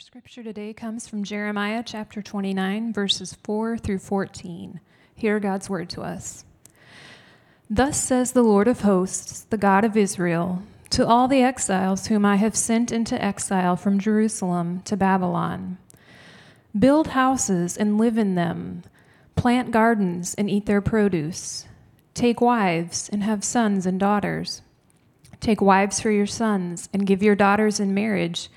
scripture today comes from Jeremiah chapter 29, verses 4 through 14. Hear God's word to us. Thus says the Lord of hosts, the God of Israel, to all the exiles whom I have sent into exile from Jerusalem to Babylon Build houses and live in them, plant gardens and eat their produce, take wives and have sons and daughters. Take wives for your sons and give your daughters in marriage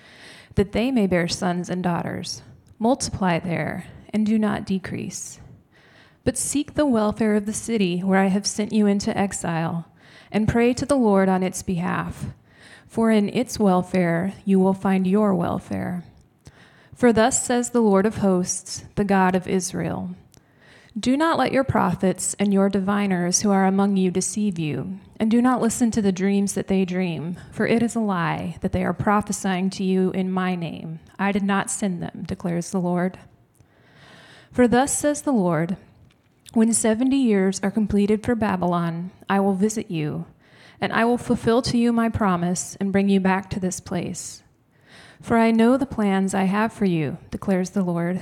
that they may bear sons and daughters. Multiply there, and do not decrease. But seek the welfare of the city where I have sent you into exile, and pray to the Lord on its behalf, for in its welfare you will find your welfare. For thus says the Lord of hosts, the God of Israel Do not let your prophets and your diviners who are among you deceive you and do not listen to the dreams that they dream, for it is a lie that they are prophesying to you in my name. I did not send them, declares the Lord. For thus says the Lord When seventy years are completed for Babylon, I will visit you, and I will fulfill to you my promise and bring you back to this place. For I know the plans I have for you, declares the Lord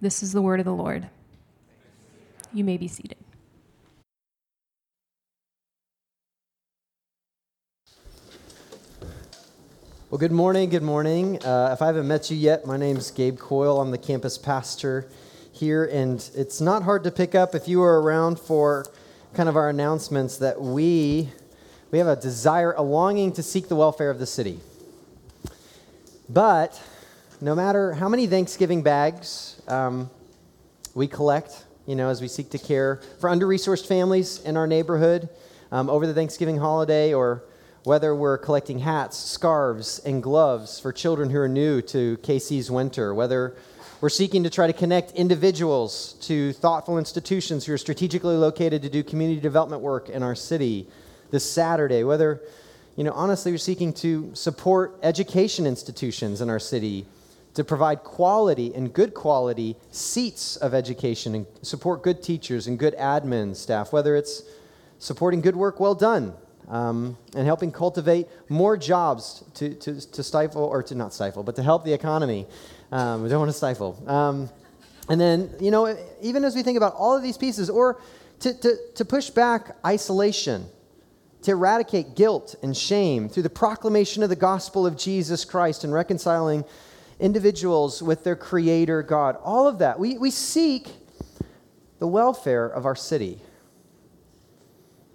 This is the word of the Lord. You may be seated. Well, good morning. Good morning. Uh, if I haven't met you yet, my name's Gabe Coyle. I'm the campus pastor here, and it's not hard to pick up if you were around for kind of our announcements that we we have a desire, a longing to seek the welfare of the city. But no matter how many Thanksgiving bags um, we collect, you know, as we seek to care for under-resourced families in our neighborhood um, over the Thanksgiving holiday or whether we're collecting hats, scarves, and gloves for children who are new to KC's winter, whether we're seeking to try to connect individuals to thoughtful institutions who are strategically located to do community development work in our city this Saturday, whether, you know, honestly, we're seeking to support education institutions in our city to provide quality and good quality seats of education and support good teachers and good admin staff, whether it's supporting good work well done um, and helping cultivate more jobs to, to, to, stifle, or to not stifle, but to help the economy. Um, we don't want to stifle. Um, and then, you know, even as we think about all of these pieces, or to, to, to push back isolation, to eradicate guilt and shame through the proclamation of the gospel of Jesus Christ and reconciling individuals with their creator God. All of that. We, we seek the welfare of our city.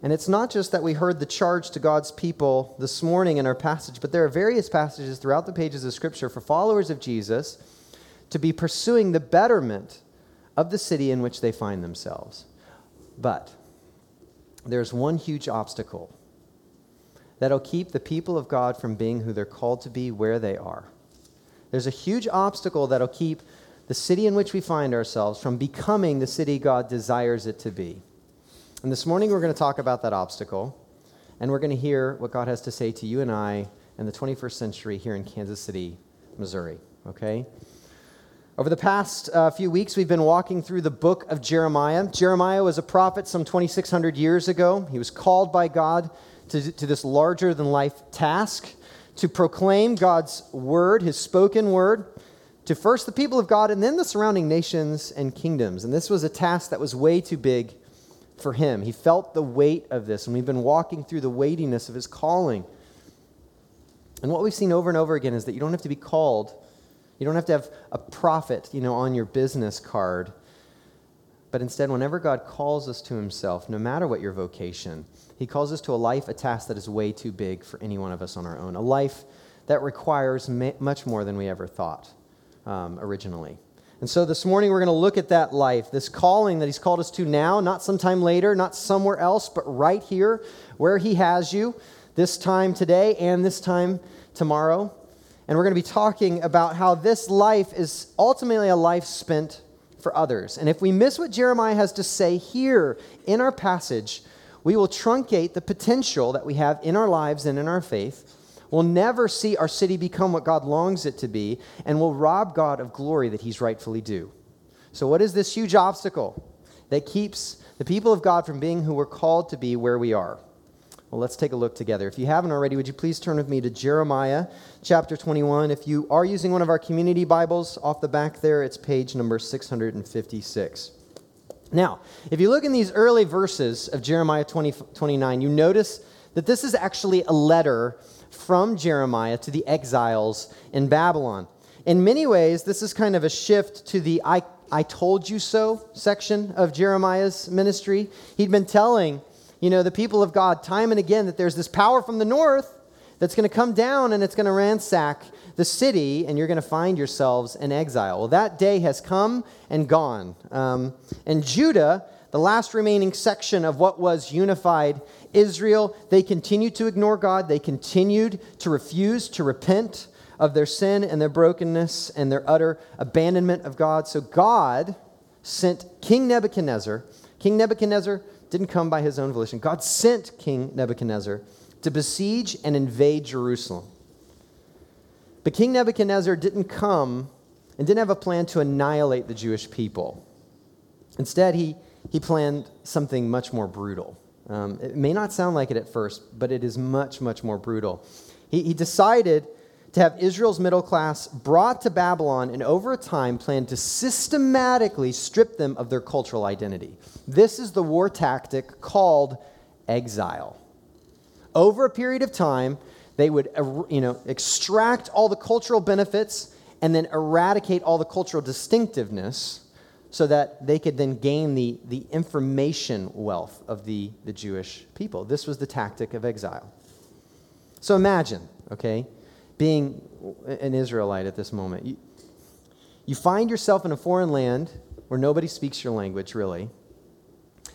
And it's not just that we heard the charge to God's people this morning in our passage, but there are various passages throughout the pages of Scripture for followers of Jesus to be pursuing the betterment of the city in which they find themselves. But there's one huge obstacle that'll keep the people of God from being who they're called to be where they are. There's a huge obstacle that'll keep the city in which we find ourselves from becoming the city God desires it to be. And this morning we're going to talk about that obstacle, and we're going to hear what God has to say to you and I in the 21st century here in Kansas City, Missouri. Okay? Over the past uh, few weeks, we've been walking through the book of Jeremiah. Jeremiah was a prophet some 2,600 years ago. He was called by God to, to this larger than life task to proclaim God's word, his spoken word, to first the people of God and then the surrounding nations and kingdoms. And this was a task that was way too big for him. He felt the weight of this, and we've been walking through the weightiness of his calling. And what we've seen over and over again is that you don't have to be called, you don't have to have a prophet, you know, on your business card. But instead, whenever God calls us to himself, no matter what your vocation, he calls us to a life, a task that is way too big for any one of us on our own, a life that requires much more than we ever thought um, originally. And so this morning we're going to look at that life, this calling that He's called us to now, not sometime later, not somewhere else, but right here where He has you, this time today and this time tomorrow. And we're going to be talking about how this life is ultimately a life spent for others. And if we miss what Jeremiah has to say here in our passage, we will truncate the potential that we have in our lives and in our faith. We'll never see our city become what God longs it to be, and we'll rob God of glory that he's rightfully due. So, what is this huge obstacle that keeps the people of God from being who we're called to be where we are? Well, let's take a look together. If you haven't already, would you please turn with me to Jeremiah chapter 21? If you are using one of our community Bibles off the back there, it's page number 656. Now, if you look in these early verses of Jeremiah 20, 29, you notice that this is actually a letter from Jeremiah to the exiles in Babylon. In many ways, this is kind of a shift to the I, I told you so section of Jeremiah's ministry. He'd been telling you know, the people of God time and again that there's this power from the north that's going to come down and it's going to ransack the city, and you're going to find yourselves in exile. Well, that day has come and gone. Um, and Judah, the last remaining section of what was unified Israel, they continued to ignore God. They continued to refuse to repent of their sin and their brokenness and their utter abandonment of God. So God sent King Nebuchadnezzar. King Nebuchadnezzar didn't come by his own volition. God sent King Nebuchadnezzar to besiege and invade Jerusalem. But King Nebuchadnezzar didn't come and didn't have a plan to annihilate the Jewish people. Instead, he, he planned something much more brutal. Um, it may not sound like it at first, but it is much, much more brutal. He, he decided to have Israel's middle class brought to Babylon and over time planned to systematically strip them of their cultural identity. This is the war tactic called exile. Over a period of time, they would er, you know, extract all the cultural benefits and then eradicate all the cultural distinctiveness so that they could then gain the, the information wealth of the, the Jewish people. This was the tactic of exile. So imagine, okay, being an Israelite at this moment. You, you find yourself in a foreign land where nobody speaks your language, really.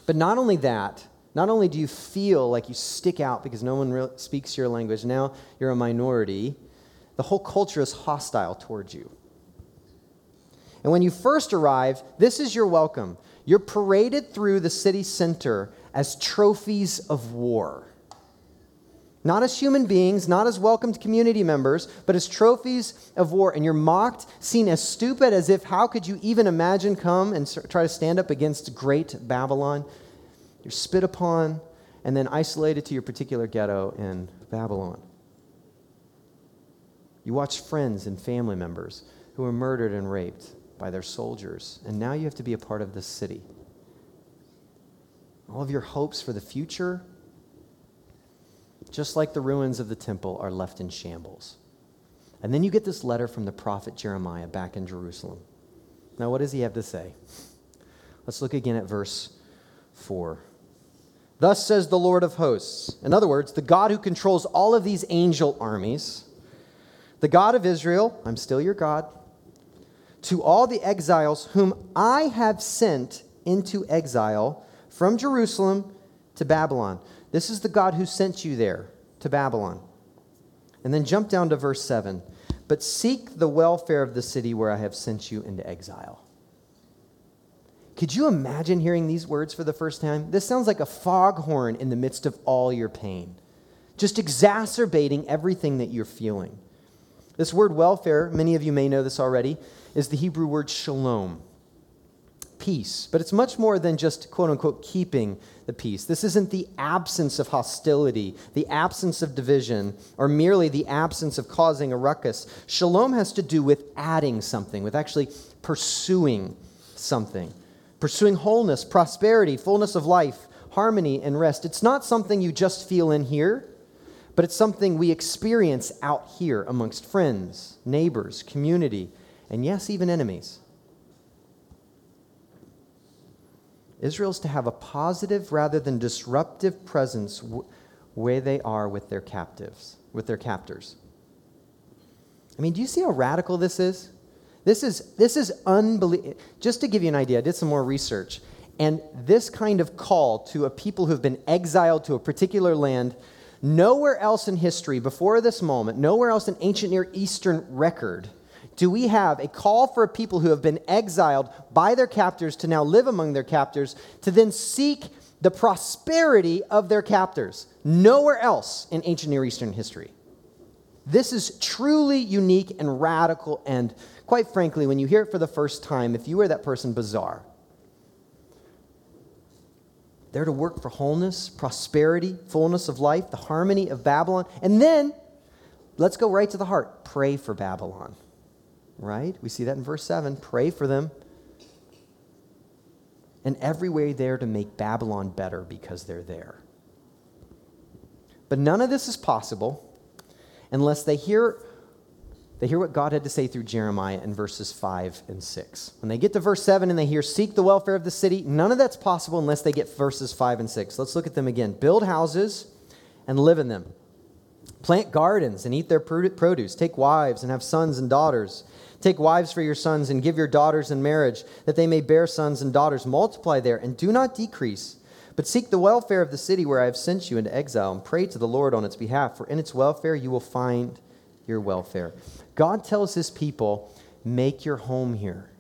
But not only that, not only do you feel like you stick out because no one speaks your language, now you're a minority, the whole culture is hostile towards you. And when you first arrive, this is your welcome. You're paraded through the city center as trophies of war not as human beings, not as welcomed community members, but as trophies of war. And you're mocked, seen as stupid, as if, how could you even imagine come and try to stand up against great Babylon? You're spit upon and then isolated to your particular ghetto in Babylon. You watch friends and family members who were murdered and raped by their soldiers, and now you have to be a part of this city. All of your hopes for the future just like the ruins of the temple are left in shambles. And then you get this letter from the prophet Jeremiah back in Jerusalem. Now, what does he have to say? Let's look again at verse 4. Thus says the Lord of hosts. In other words, the God who controls all of these angel armies, the God of Israel, I'm still your God, to all the exiles whom I have sent into exile from Jerusalem to Babylon. This is the God who sent you there to Babylon. And then jump down to verse 7. But seek the welfare of the city where I have sent you into exile. Could you imagine hearing these words for the first time? This sounds like a foghorn in the midst of all your pain, just exacerbating everything that you're feeling. This word welfare, many of you may know this already, is the Hebrew word shalom peace. But it's much more than just, quote unquote, keeping the peace. This isn't the absence of hostility, the absence of division, or merely the absence of causing a ruckus. Shalom has to do with adding something, with actually pursuing something, pursuing wholeness, prosperity, fullness of life, harmony, and rest. It's not something you just feel in here. But it's something we experience out here amongst friends, neighbors, community, and yes, even enemies. Israel is to have a positive rather than disruptive presence w- where they are with their captives, with their captors. I mean, do you see how radical this is? This is this is unbelievable. Just to give you an idea, I did some more research, and this kind of call to a people who've been exiled to a particular land, Nowhere else in history before this moment, nowhere else in ancient Near Eastern record, do we have a call for a people who have been exiled by their captors to now live among their captors, to then seek the prosperity of their captors. Nowhere else in ancient Near Eastern history. This is truly unique and radical, and quite frankly, when you hear it for the first time, if you are that person, bizarre. They're to work for wholeness, prosperity, fullness of life, the harmony of Babylon. And then, let's go right to the heart pray for Babylon. Right? We see that in verse 7. Pray for them. And every way there to make Babylon better because they're there. But none of this is possible unless they hear they hear what God had to say through Jeremiah in verses 5 and 6. When they get to verse 7 and they hear, Seek the welfare of the city, none of that's possible unless they get verses 5 and 6. Let's look at them again. Build houses and live in them, plant gardens and eat their produce, take wives and have sons and daughters. Take wives for your sons and give your daughters in marriage, that they may bear sons and daughters. Multiply there and do not decrease. But seek the welfare of the city where I have sent you into exile and pray to the Lord on its behalf, for in its welfare you will find your welfare. God tells his people, make your home here.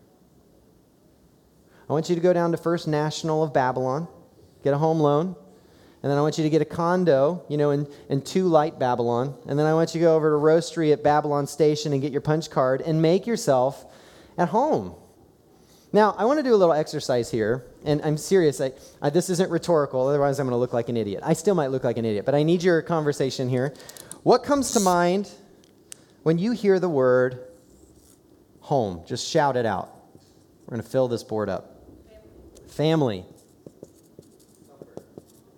I want you to go down to First National of Babylon, get a home loan, and then I want you to get a condo, you know, in, in two light Babylon. And then I want you to go over to Roastery at Babylon Station and get your punch card and make yourself at home. Now, I want to do a little exercise here, and I'm serious. I, I, this isn't rhetorical, otherwise, I'm going to look like an idiot. I still might look like an idiot, but I need your conversation here. What comes to mind when you hear the word home? Just shout it out. We're going to fill this board up. Family. Family.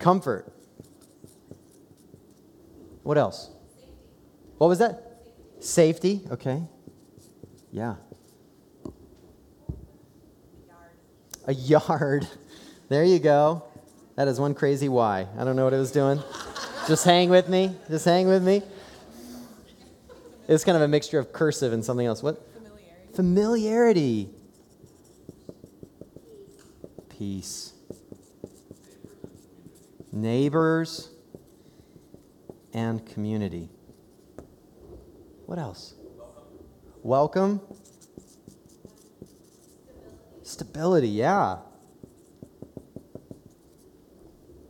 Comfort. What else? What was that? Safety. Okay. Yeah. a yard. There you go. That is one crazy why. I don't know what it was doing. Just hang with me. Just hang with me. It's kind of a mixture of cursive and something else. What? Familiarity. Familiarity. Peace. Neighbors and community. What else? Welcome. Stability, yeah.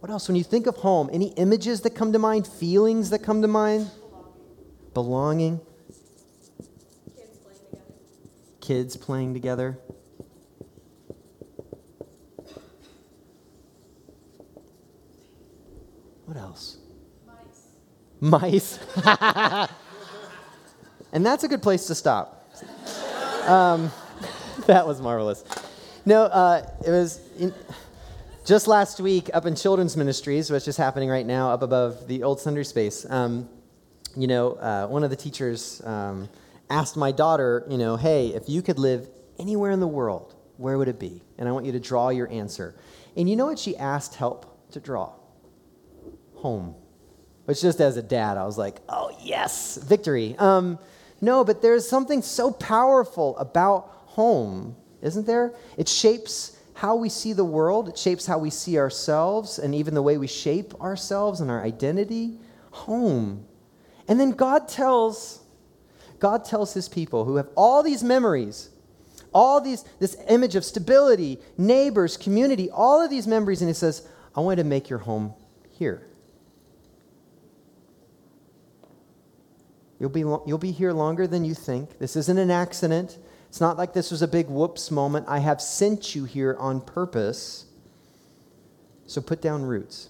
What else? When you think of home, any images that come to mind, feelings that come to mind? Belonging. Belonging. Kids playing together. Kids playing together. What else? Mice. And that's a good place to stop. Um, that was marvelous. No, uh, it was in, just last week up in children's ministries, which is happening right now up above the old Sunday space. Um, you know, uh, one of the teachers um, asked my daughter, you know, hey, if you could live anywhere in the world, where would it be? And I want you to draw your answer. And you know what she asked help to draw? Home. Which just as a dad, I was like, oh, yes, victory. Um, no, but there's something so powerful about home isn't there? It shapes how we see the world, it shapes how we see ourselves, and even the way we shape ourselves and our identity. Home. And then God tells God tells his people who have all these memories, all these this image of stability, neighbors, community, all of these memories and he says, "I want to make your home here." You'll be, you'll be here longer than you think. This isn't an accident. It's not like this was a big whoops moment. I have sent you here on purpose. So put down roots.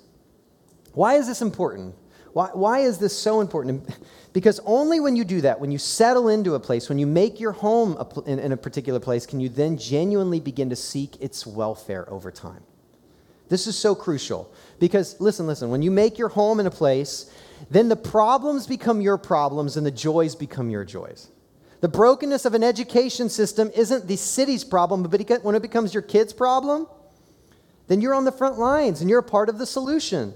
Why is this important? Why, why is this so important? Because only when you do that, when you settle into a place, when you make your home in, in a particular place, can you then genuinely begin to seek its welfare over time. This is so crucial. Because, listen, listen, when you make your home in a place, then the problems become your problems and the joys become your joys. The brokenness of an education system isn't the city's problem, but when it becomes your kid's problem, then you're on the front lines and you're a part of the solution.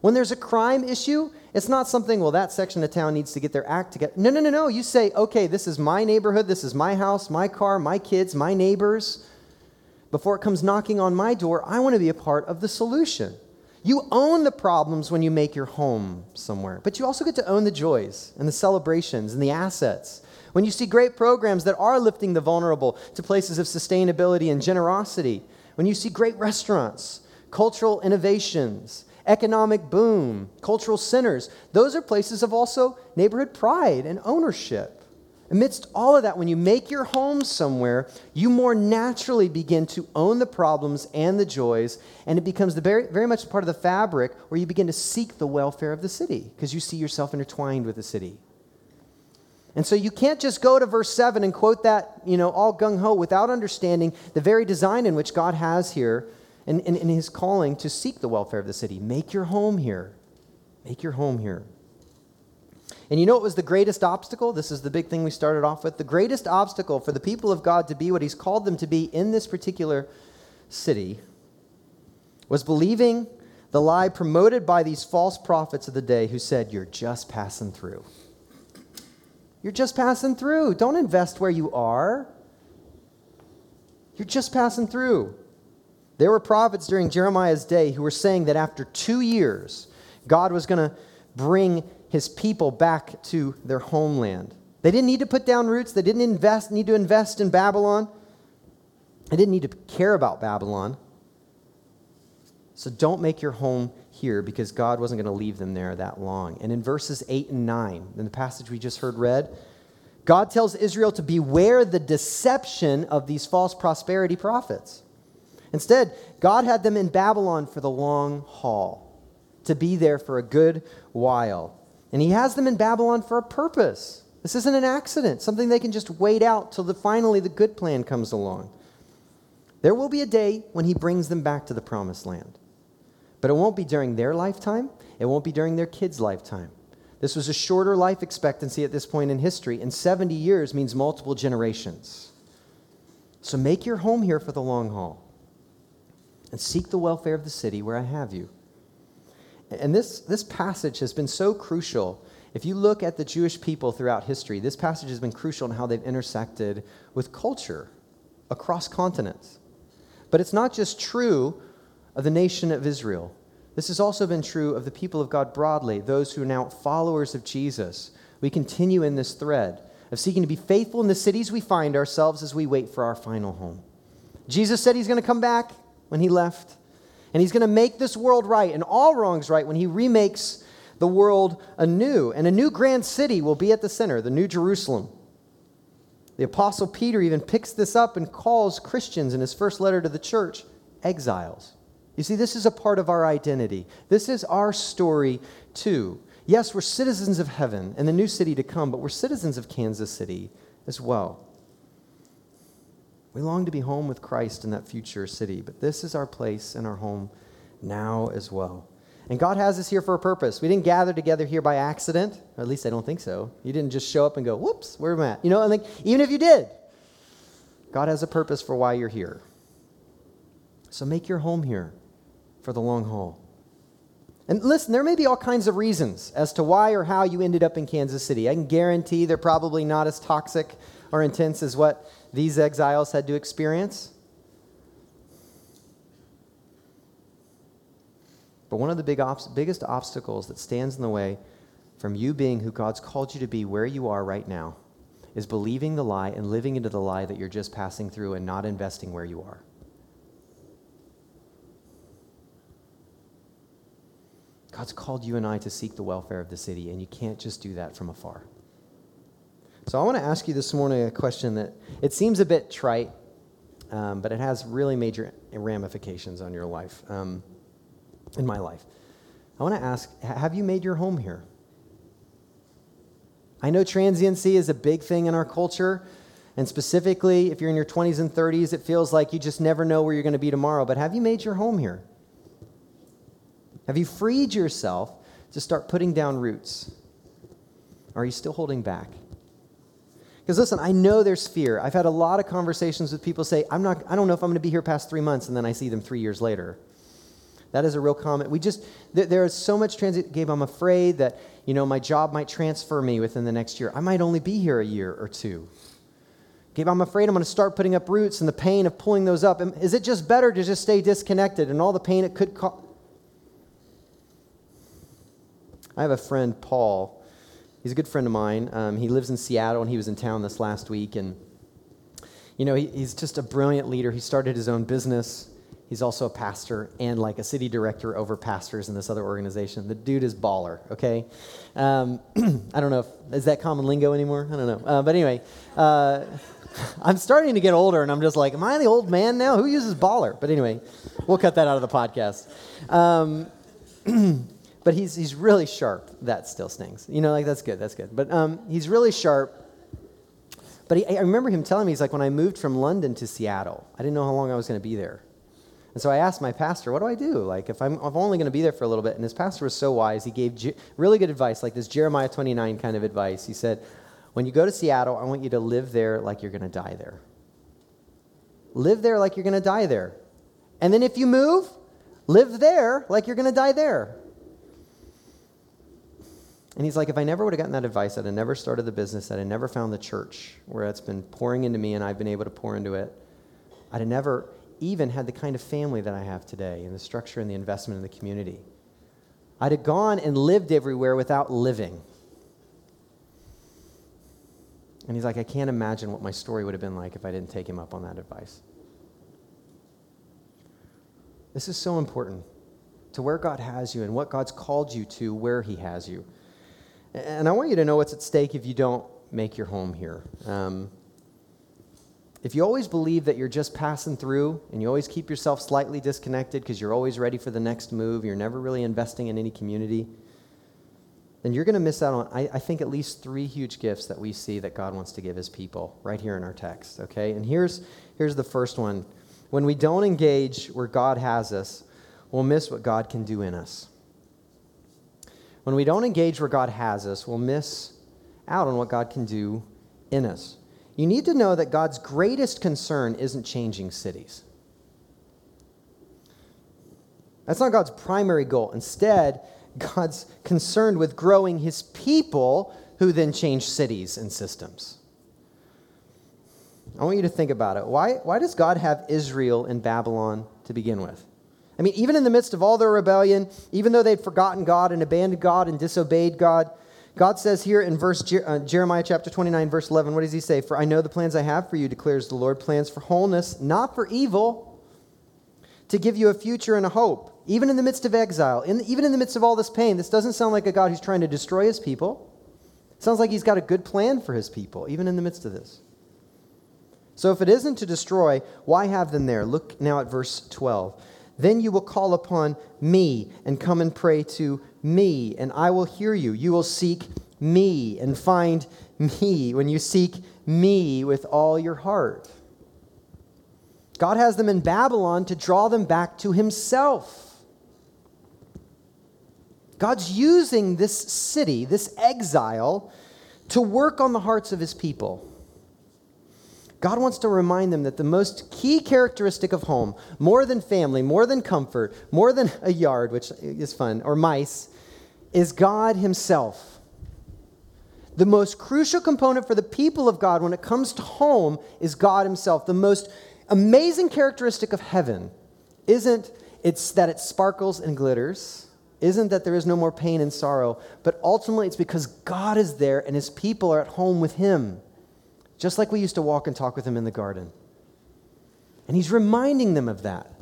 When there's a crime issue, it's not something, well, that section of town needs to get their act together. No, no, no, no. You say, okay, this is my neighborhood, this is my house, my car, my kids, my neighbors. Before it comes knocking on my door, I want to be a part of the solution. You own the problems when you make your home somewhere, but you also get to own the joys and the celebrations and the assets. When you see great programs that are lifting the vulnerable to places of sustainability and generosity, when you see great restaurants, cultural innovations, economic boom, cultural centers, those are places of also neighborhood pride and ownership. Amidst all of that, when you make your home somewhere, you more naturally begin to own the problems and the joys, and it becomes the very, very much part of the fabric where you begin to seek the welfare of the city because you see yourself intertwined with the city. And so you can't just go to verse 7 and quote that, you know, all gung ho without understanding the very design in which God has here in, in his calling to seek the welfare of the city. Make your home here. Make your home here. And you know what was the greatest obstacle? This is the big thing we started off with. The greatest obstacle for the people of God to be what He's called them to be in this particular city was believing the lie promoted by these false prophets of the day who said, You're just passing through. You're just passing through. Don't invest where you are. You're just passing through. There were prophets during Jeremiah's day who were saying that after two years, God was going to bring his people back to their homeland. They didn't need to put down roots. They didn't invest, need to invest in Babylon. They didn't need to care about Babylon. So don't make your home here because God wasn't going to leave them there that long. And in verses 8 and 9, in the passage we just heard read, God tells Israel to beware the deception of these false prosperity prophets. Instead, God had them in Babylon for the long haul, to be there for a good while. And he has them in Babylon for a purpose. This isn't an accident, something they can just wait out till the, finally the good plan comes along. There will be a day when he brings them back to the promised land. But it won't be during their lifetime, it won't be during their kids' lifetime. This was a shorter life expectancy at this point in history, and 70 years means multiple generations. So make your home here for the long haul and seek the welfare of the city where I have you. And this, this passage has been so crucial. If you look at the Jewish people throughout history, this passage has been crucial in how they've intersected with culture across continents. But it's not just true of the nation of Israel. This has also been true of the people of God broadly, those who are now followers of Jesus. We continue in this thread of seeking to be faithful in the cities we find ourselves as we wait for our final home. Jesus said he's going to come back when he left. And he's going to make this world right and all wrongs right when he remakes the world anew. And a new grand city will be at the center, the New Jerusalem. The Apostle Peter even picks this up and calls Christians in his first letter to the church exiles. You see, this is a part of our identity. This is our story, too. Yes, we're citizens of heaven and the new city to come, but we're citizens of Kansas City as well. We long to be home with Christ in that future city, but this is our place and our home now as well. And God has us here for a purpose. We didn't gather together here by accident, or at least I don't think so. You didn't just show up and go, whoops, where am I at? You know, and like, even if you did, God has a purpose for why you're here. So make your home here for the long haul. And listen, there may be all kinds of reasons as to why or how you ended up in Kansas City. I can guarantee they're probably not as toxic or intense as what these exiles had to experience. But one of the big ob- biggest obstacles that stands in the way from you being who God's called you to be where you are right now is believing the lie and living into the lie that you're just passing through and not investing where you are. God's called you and I to seek the welfare of the city, and you can't just do that from afar. So I want to ask you this morning a question that it seems a bit trite, um, but it has really major ramifications on your life, um, in my life. I want to ask Have you made your home here? I know transiency is a big thing in our culture. And specifically, if you're in your 20s and 30s, it feels like you just never know where you're going to be tomorrow. But have you made your home here? Have you freed yourself to start putting down roots? Are you still holding back? Because listen, I know there's fear. I've had a lot of conversations with people say, I'm not, I don't know if I'm going to be here past three months, and then I see them three years later. That is a real comment. We just, th- there is so much transit. Gabe, I'm afraid that, you know, my job might transfer me within the next year. I might only be here a year or two. Gabe, I'm afraid I'm going to start putting up roots and the pain of pulling those up. Is it just better to just stay disconnected and all the pain it could cause? I have a friend, Paul. He's a good friend of mine. Um, he lives in Seattle, and he was in town this last week. And, you know, he, he's just a brilliant leader. He started his own business. He's also a pastor and like a city director over pastors in this other organization. The dude is baller, okay? Um, I don't know if, is that common lingo anymore? I don't know. Uh, but anyway, uh, I'm starting to get older and I'm just like, am I the old man now? Who uses baller? But anyway, we'll cut that out of the podcast. Um, but he's, he's really sharp. That still stings. You know, like that's good, that's good. But um, he's really sharp. But he, I remember him telling me, he's like, when I moved from London to Seattle, I didn't know how long I was going to be there. And so I asked my pastor, what do I do? Like, if I'm, I'm only going to be there for a little bit. And his pastor was so wise. He gave Je- really good advice, like this Jeremiah 29 kind of advice. He said, when you go to Seattle, I want you to live there like you're going to die there. Live there like you're going to die there. And then if you move, live there like you're going to die there. And he's like, if I never would have gotten that advice, I'd have never started the business, I'd have never found the church where it's been pouring into me and I've been able to pour into it. I'd have never even had the kind of family that I have today and the structure and the investment in the community. I'd have gone and lived everywhere without living. And he's like, I can't imagine what my story would have been like if I didn't take him up on that advice. This is so important to where God has you and what God's called you to, where He has you. And I want you to know what's at stake if you don't make your home here. Um, if you always believe that you're just passing through and you always keep yourself slightly disconnected because you're always ready for the next move, you're never really investing in any community, then you're going to miss out on, I, I, think, at least three huge gifts that we see that God wants to give his people right here in our text, okay? And here's, here's the first one. When we don't engage where God has us, we'll miss what God can do in us. When we don't engage where God has us, we'll miss out on what God can do in us you need to know that God's greatest concern isn't changing cities. That's not God's primary goal. Instead, God's concerned with growing his people who then change cities and systems. I want you to think about it. Why, why does God have Israel in Babylon to begin with? I mean, even in the midst of all their rebellion, even though they'd forgotten God and abandoned God and disobeyed God, God says here in verse uh, Jeremiah chapter 29 verse 11 what does he say? For I know the plans I have for you declares the Lord plans for wholeness not for evil to give you a future and a hope. Even in the midst of exile in, even in the midst of all this pain this doesn't sound like a God who's trying to destroy his people. It sounds like he's got a good plan for his people even in the midst of this. So if it isn't to destroy why have them there? Look now at verse 12 then you will call upon me and come and pray to me, and I will hear you. You will seek me and find me when you seek me with all your heart. God has them in Babylon to draw them back to himself. God's using this city, this exile, to work on the hearts of his people. God wants to remind them that the most key characteristic of home, more than family, more than comfort, more than a yard, which is fun, or mice, is God Himself. The most crucial component for the people of God when it comes to home is God Himself. The most amazing characteristic of heaven isn't it's that it sparkles and glitters, isn't that there is no more pain and sorrow, but ultimately it's because God is there and His people are at home with Him just like we used to walk and talk with him in the garden. And he's reminding them of that.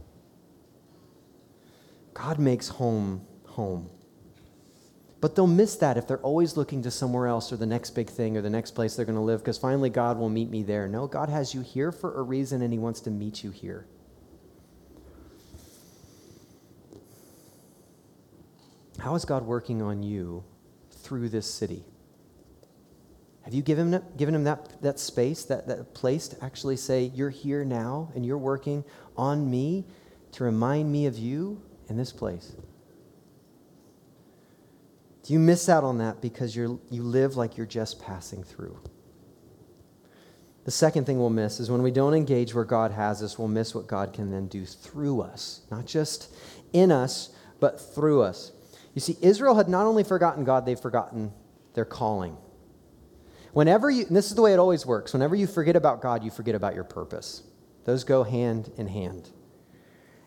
God makes home home. But they'll miss that if they're always looking to somewhere else or the next big thing or the next place they're going to live because finally God will meet me there. No, God has you here for a reason and he wants to meet you here. How is God working on you through this city? Have you given given him that, that space, that, that place to actually say, You're here now and you're working on me to remind me of you in this place? Do you miss out on that because you're, you live like you're just passing through? The second thing we'll miss is when we don't engage where God has us, we'll miss what God can then do through us. Not just in us, but through us. You see, Israel had not only forgotten God, they've forgotten their calling. Whenever you, this is the way it always works, whenever you forget about God, you forget about your purpose. Those go hand in hand.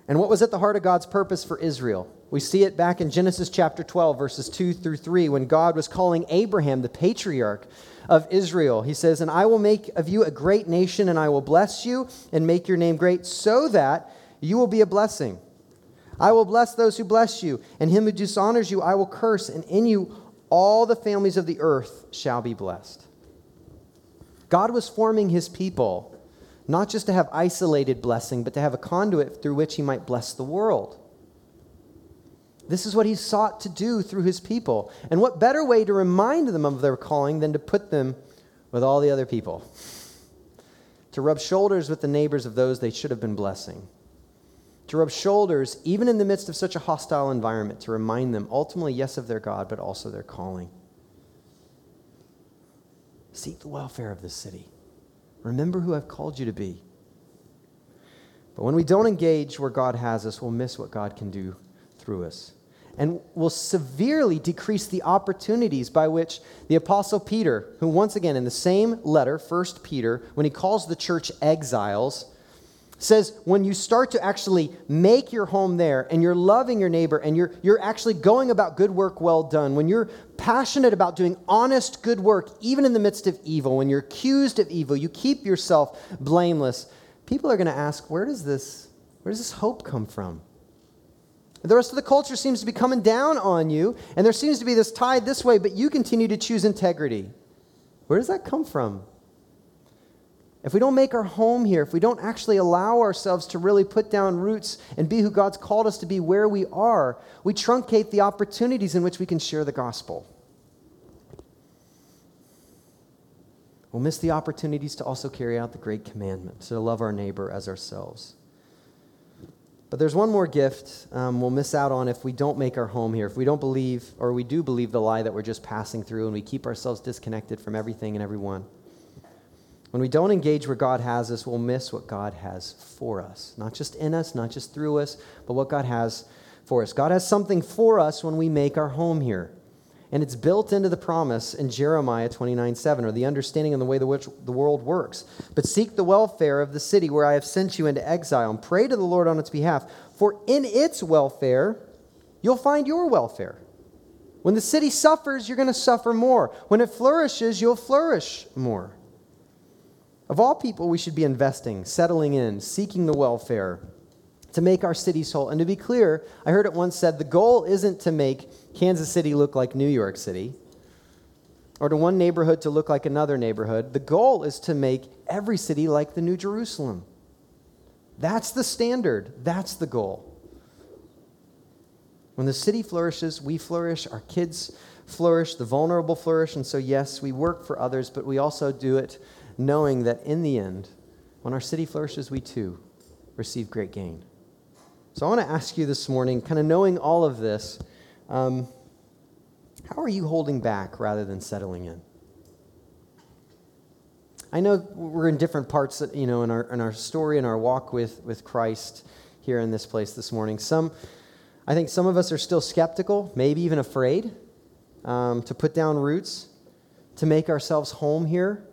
And what was at the heart of God's purpose for Israel? We see it back in Genesis chapter 12, verses 2 through 3, when God was calling Abraham, the patriarch of Israel. He says, And I will make of you a great nation, and I will bless you and make your name great, so that you will be a blessing. I will bless those who bless you, and him who dishonors you I will curse, and in you all the families of the earth shall be blessed. God was forming his people not just to have isolated blessing, but to have a conduit through which he might bless the world. This is what he sought to do through his people. And what better way to remind them of their calling than to put them with all the other people? To rub shoulders with the neighbors of those they should have been blessing. To rub shoulders, even in the midst of such a hostile environment, to remind them ultimately, yes, of their God, but also their calling. Seek the welfare of the city. Remember who I've called you to be. But when we don't engage where God has us, we'll miss what God can do through us and will severely decrease the opportunities by which the apostle Peter, who once again in the same letter, 1 Peter, when he calls the church exiles, says when you start to actually make your home there and you're loving your neighbor and you're, you're actually going about good work well done, when you're passionate about doing honest good work, even in the midst of evil, when you're accused of evil, you keep yourself blameless, people are going to ask, where does this, where does this hope come from? The rest of the culture seems to be coming down on you, and there seems to be this tide this way, but you continue to choose integrity. Where does that come from? If we don't make our home here, if we don't actually allow ourselves to really put down roots and be who God's called us to be where we are, we truncate the opportunities in which we can share the gospel. We'll miss the opportunities to also carry out the great commandment to love our neighbor as ourselves. But there's one more gift um, we'll miss out on if we don't make our home here, if we don't believe, or we do believe the lie that we're just passing through and we keep ourselves disconnected from everything and everyone. When we don't engage where God has us, we'll miss what God has for us. Not just in us, not just through us, but what God has for us. God has something for us when we make our home here. And it's built into the promise in Jeremiah 29 7, or the understanding of the way the which the world works. But seek the welfare of the city where I have sent you into exile, and pray to the Lord on its behalf. For in its welfare, you'll find your welfare. When the city suffers, you're going to suffer more. When it flourishes, you'll flourish more. Of all people, we should be investing, settling in, seeking the welfare to make our cities whole. And to be clear, I heard it once said the goal isn't to make Kansas City look like New York City or to one neighborhood to look like another neighborhood. The goal is to make every city like the New Jerusalem. That's the standard, that's the goal. When the city flourishes, we flourish, our kids flourish, the vulnerable flourish. And so, yes, we work for others, but we also do it knowing that in the end, when our city flourishes, we too receive great gain. So I want to ask you this morning, kind of knowing all of this, um, how are you holding back rather than settling in? I know we're in different parts, you know, in our, in our story and our walk with, with Christ here in this place this morning. Some, I think some of us are still skeptical, maybe even afraid um, to put down roots, to make ourselves home here.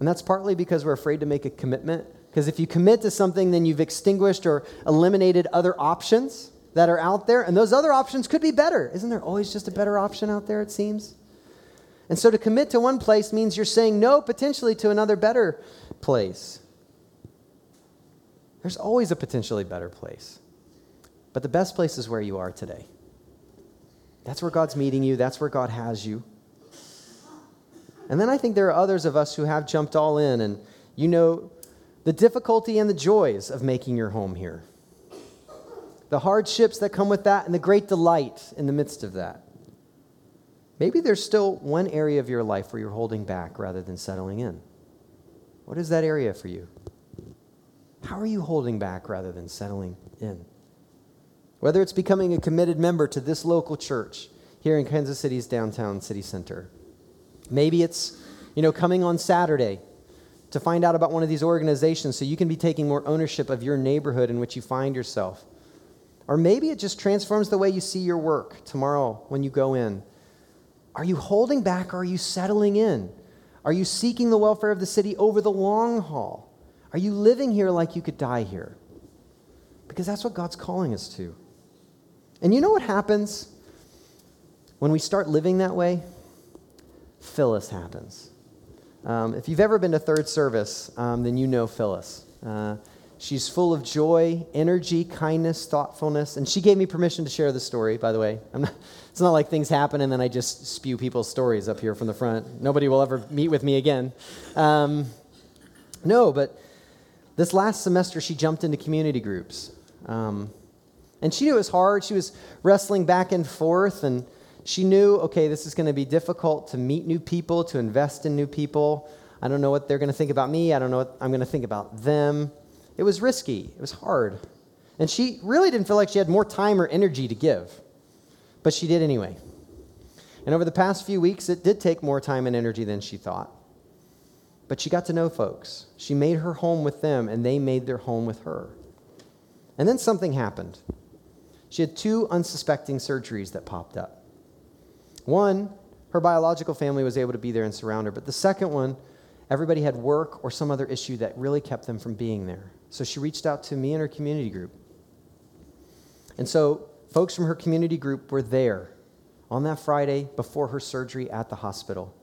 And that's partly because we're afraid to make a commitment because if you commit to something, then you've extinguished or eliminated other options that are out there, and those other options could be better. Isn't there always just a better option out there, it seems? And so to commit to one place means you're saying no potentially to another better place. There's always a potentially better place. But the best place is where you are today. That's where God's meeting you, that's where God has you. And then I think there are others of us who have jumped all in, and you know the difficulty and the joys of making your home here, the hardships that come with that, and the great delight in the midst of that. Maybe there's still one area of your life where you're holding back rather than settling in. What is that area for you? How are you holding back rather than settling in? Whether it's becoming a committed member to this local church here in Kansas City's downtown city center. Maybe it's, you know, coming on Saturday to find out about one of these organizations so you can be taking more ownership of your neighborhood in which you find yourself. Or maybe it just transforms the way you see your work tomorrow when you go in. Are you holding back or are you settling in? Are you seeking the welfare of the city over the long haul? Are you living here like you could die here? because that's what God's calling us to. And you know what happens when we start living that way? Phyllis happens. Um, if you've ever been to third service, um, then you know Phyllis. Uh, she's full of joy, energy, kindness, thoughtfulness. And she gave me permission to share the story, by the way. Not, it's not like things happen and then I just spew people's stories up here from the front. Nobody will ever meet with me again. Um, no, but this last semester she jumped into community groups. Um, and she knew it was hard. She was wrestling back and forth, and she knew, okay, this is going to be difficult to meet new people, to invest in new people. I don't know what they're going to think about me. I don't know what I'm going to think about them. It was risky, it was hard. And she really didn't feel like she had more time or energy to give, but she did anyway. And over the past few weeks, it did take more time and energy than she thought. But she got to know folks. She made her home with them, and they made their home with her. And then something happened. She had two unsuspecting surgeries that popped up. One, her biological family was able to be there and surround her, but the second one, everybody had work or some other issue that really kept them from being there. So she reached out to me and her community group. And so folks from her community group were there on that Friday before her surgery at the hospital.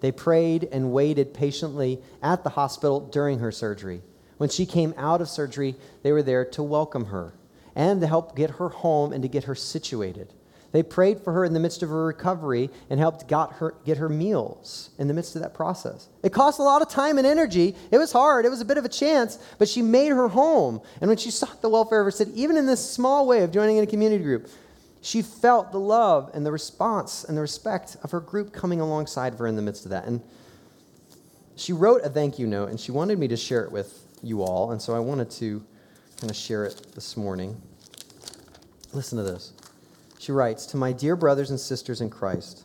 They prayed and waited patiently at the hospital during her surgery. When she came out of surgery, they were there to welcome her and to help get her home and to get her situated. They prayed for her in the midst of her recovery and helped got her, get her meals in the midst of that process. It cost a lot of time and energy. It was hard. It was a bit of a chance, but she made her home. And when she sought the welfare of her city, even in this small way of joining in a community group, she felt the love and the response and the respect of her group coming alongside of her in the midst of that. And she wrote a thank you note, and she wanted me to share it with you all. And so I wanted to kind of share it this morning. Listen to this. She writes To my dear brothers and sisters in Christ,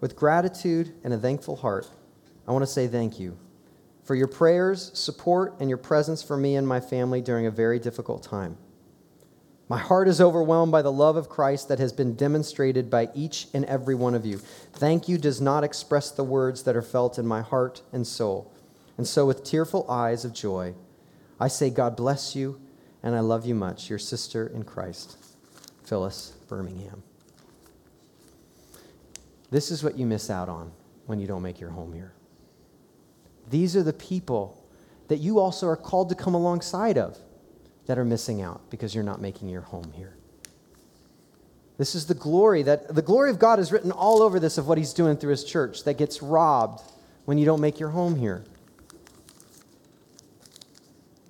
with gratitude and a thankful heart, I want to say thank you for your prayers, support, and your presence for me and my family during a very difficult time. My heart is overwhelmed by the love of Christ that has been demonstrated by each and every one of you. Thank you does not express the words that are felt in my heart and soul. And so, with tearful eyes of joy, I say, God bless you, and I love you much, your sister in Christ, Phyllis Birmingham. This is what you miss out on when you don't make your home here. These are the people that you also are called to come alongside of that are missing out because you're not making your home here. This is the glory that the glory of God is written all over this of what he's doing through his church that gets robbed when you don't make your home here.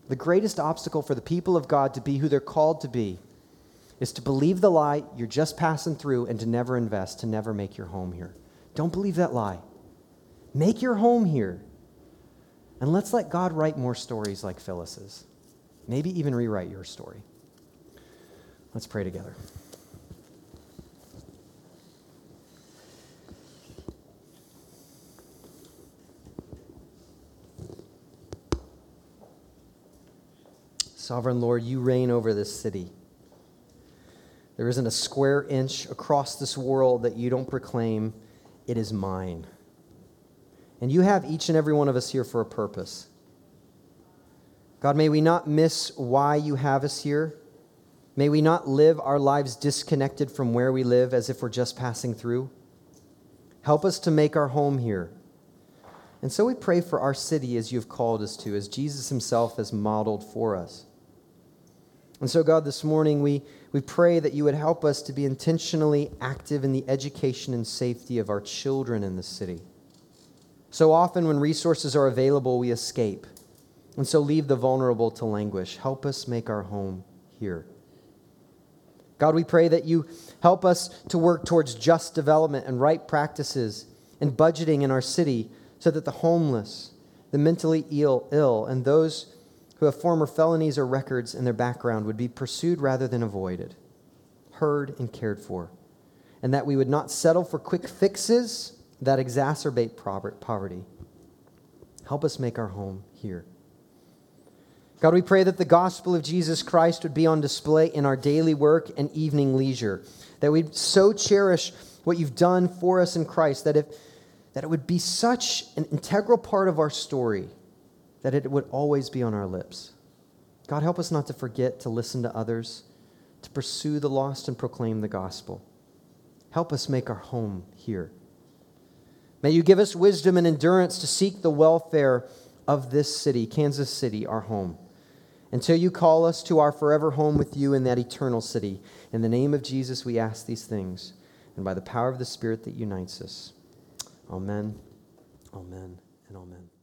The greatest obstacle for the people of God to be who they're called to be is to believe the lie you're just passing through and to never invest, to never make your home here. Don't believe that lie. Make your home here. And let's let God write more stories like Phyllis's. Maybe even rewrite your story. Let's pray together. Sovereign Lord, you reign over this city. There isn't a square inch across this world that you don't proclaim, it is mine. And you have each and every one of us here for a purpose. God, may we not miss why you have us here. May we not live our lives disconnected from where we live as if we're just passing through. Help us to make our home here. And so we pray for our city as you've called us to, as Jesus himself has modeled for us. And so, God, this morning we, we pray that you would help us to be intentionally active in the education and safety of our children in the city. So often, when resources are available, we escape. And so leave the vulnerable to languish. Help us make our home here. God, we pray that you help us to work towards just development and right practices and budgeting in our city so that the homeless, the mentally ill, ill, and those who have former felonies or records in their background would be pursued rather than avoided, heard and cared for, and that we would not settle for quick fixes that exacerbate poverty. Help us make our home here. God, we pray that the gospel of Jesus Christ would be on display in our daily work and evening leisure, that we'd so cherish what you've done for us in Christ, that, if, that it would be such an integral part of our story that it would always be on our lips. God, help us not to forget to listen to others, to pursue the lost and proclaim the gospel. Help us make our home here. May you give us wisdom and endurance to seek the welfare of this city, Kansas City, our home, until you call us to our forever home with you in that eternal city. In the name of Jesus, we ask these things, and by the power of the Spirit that unites us. Amen, amen, and amen.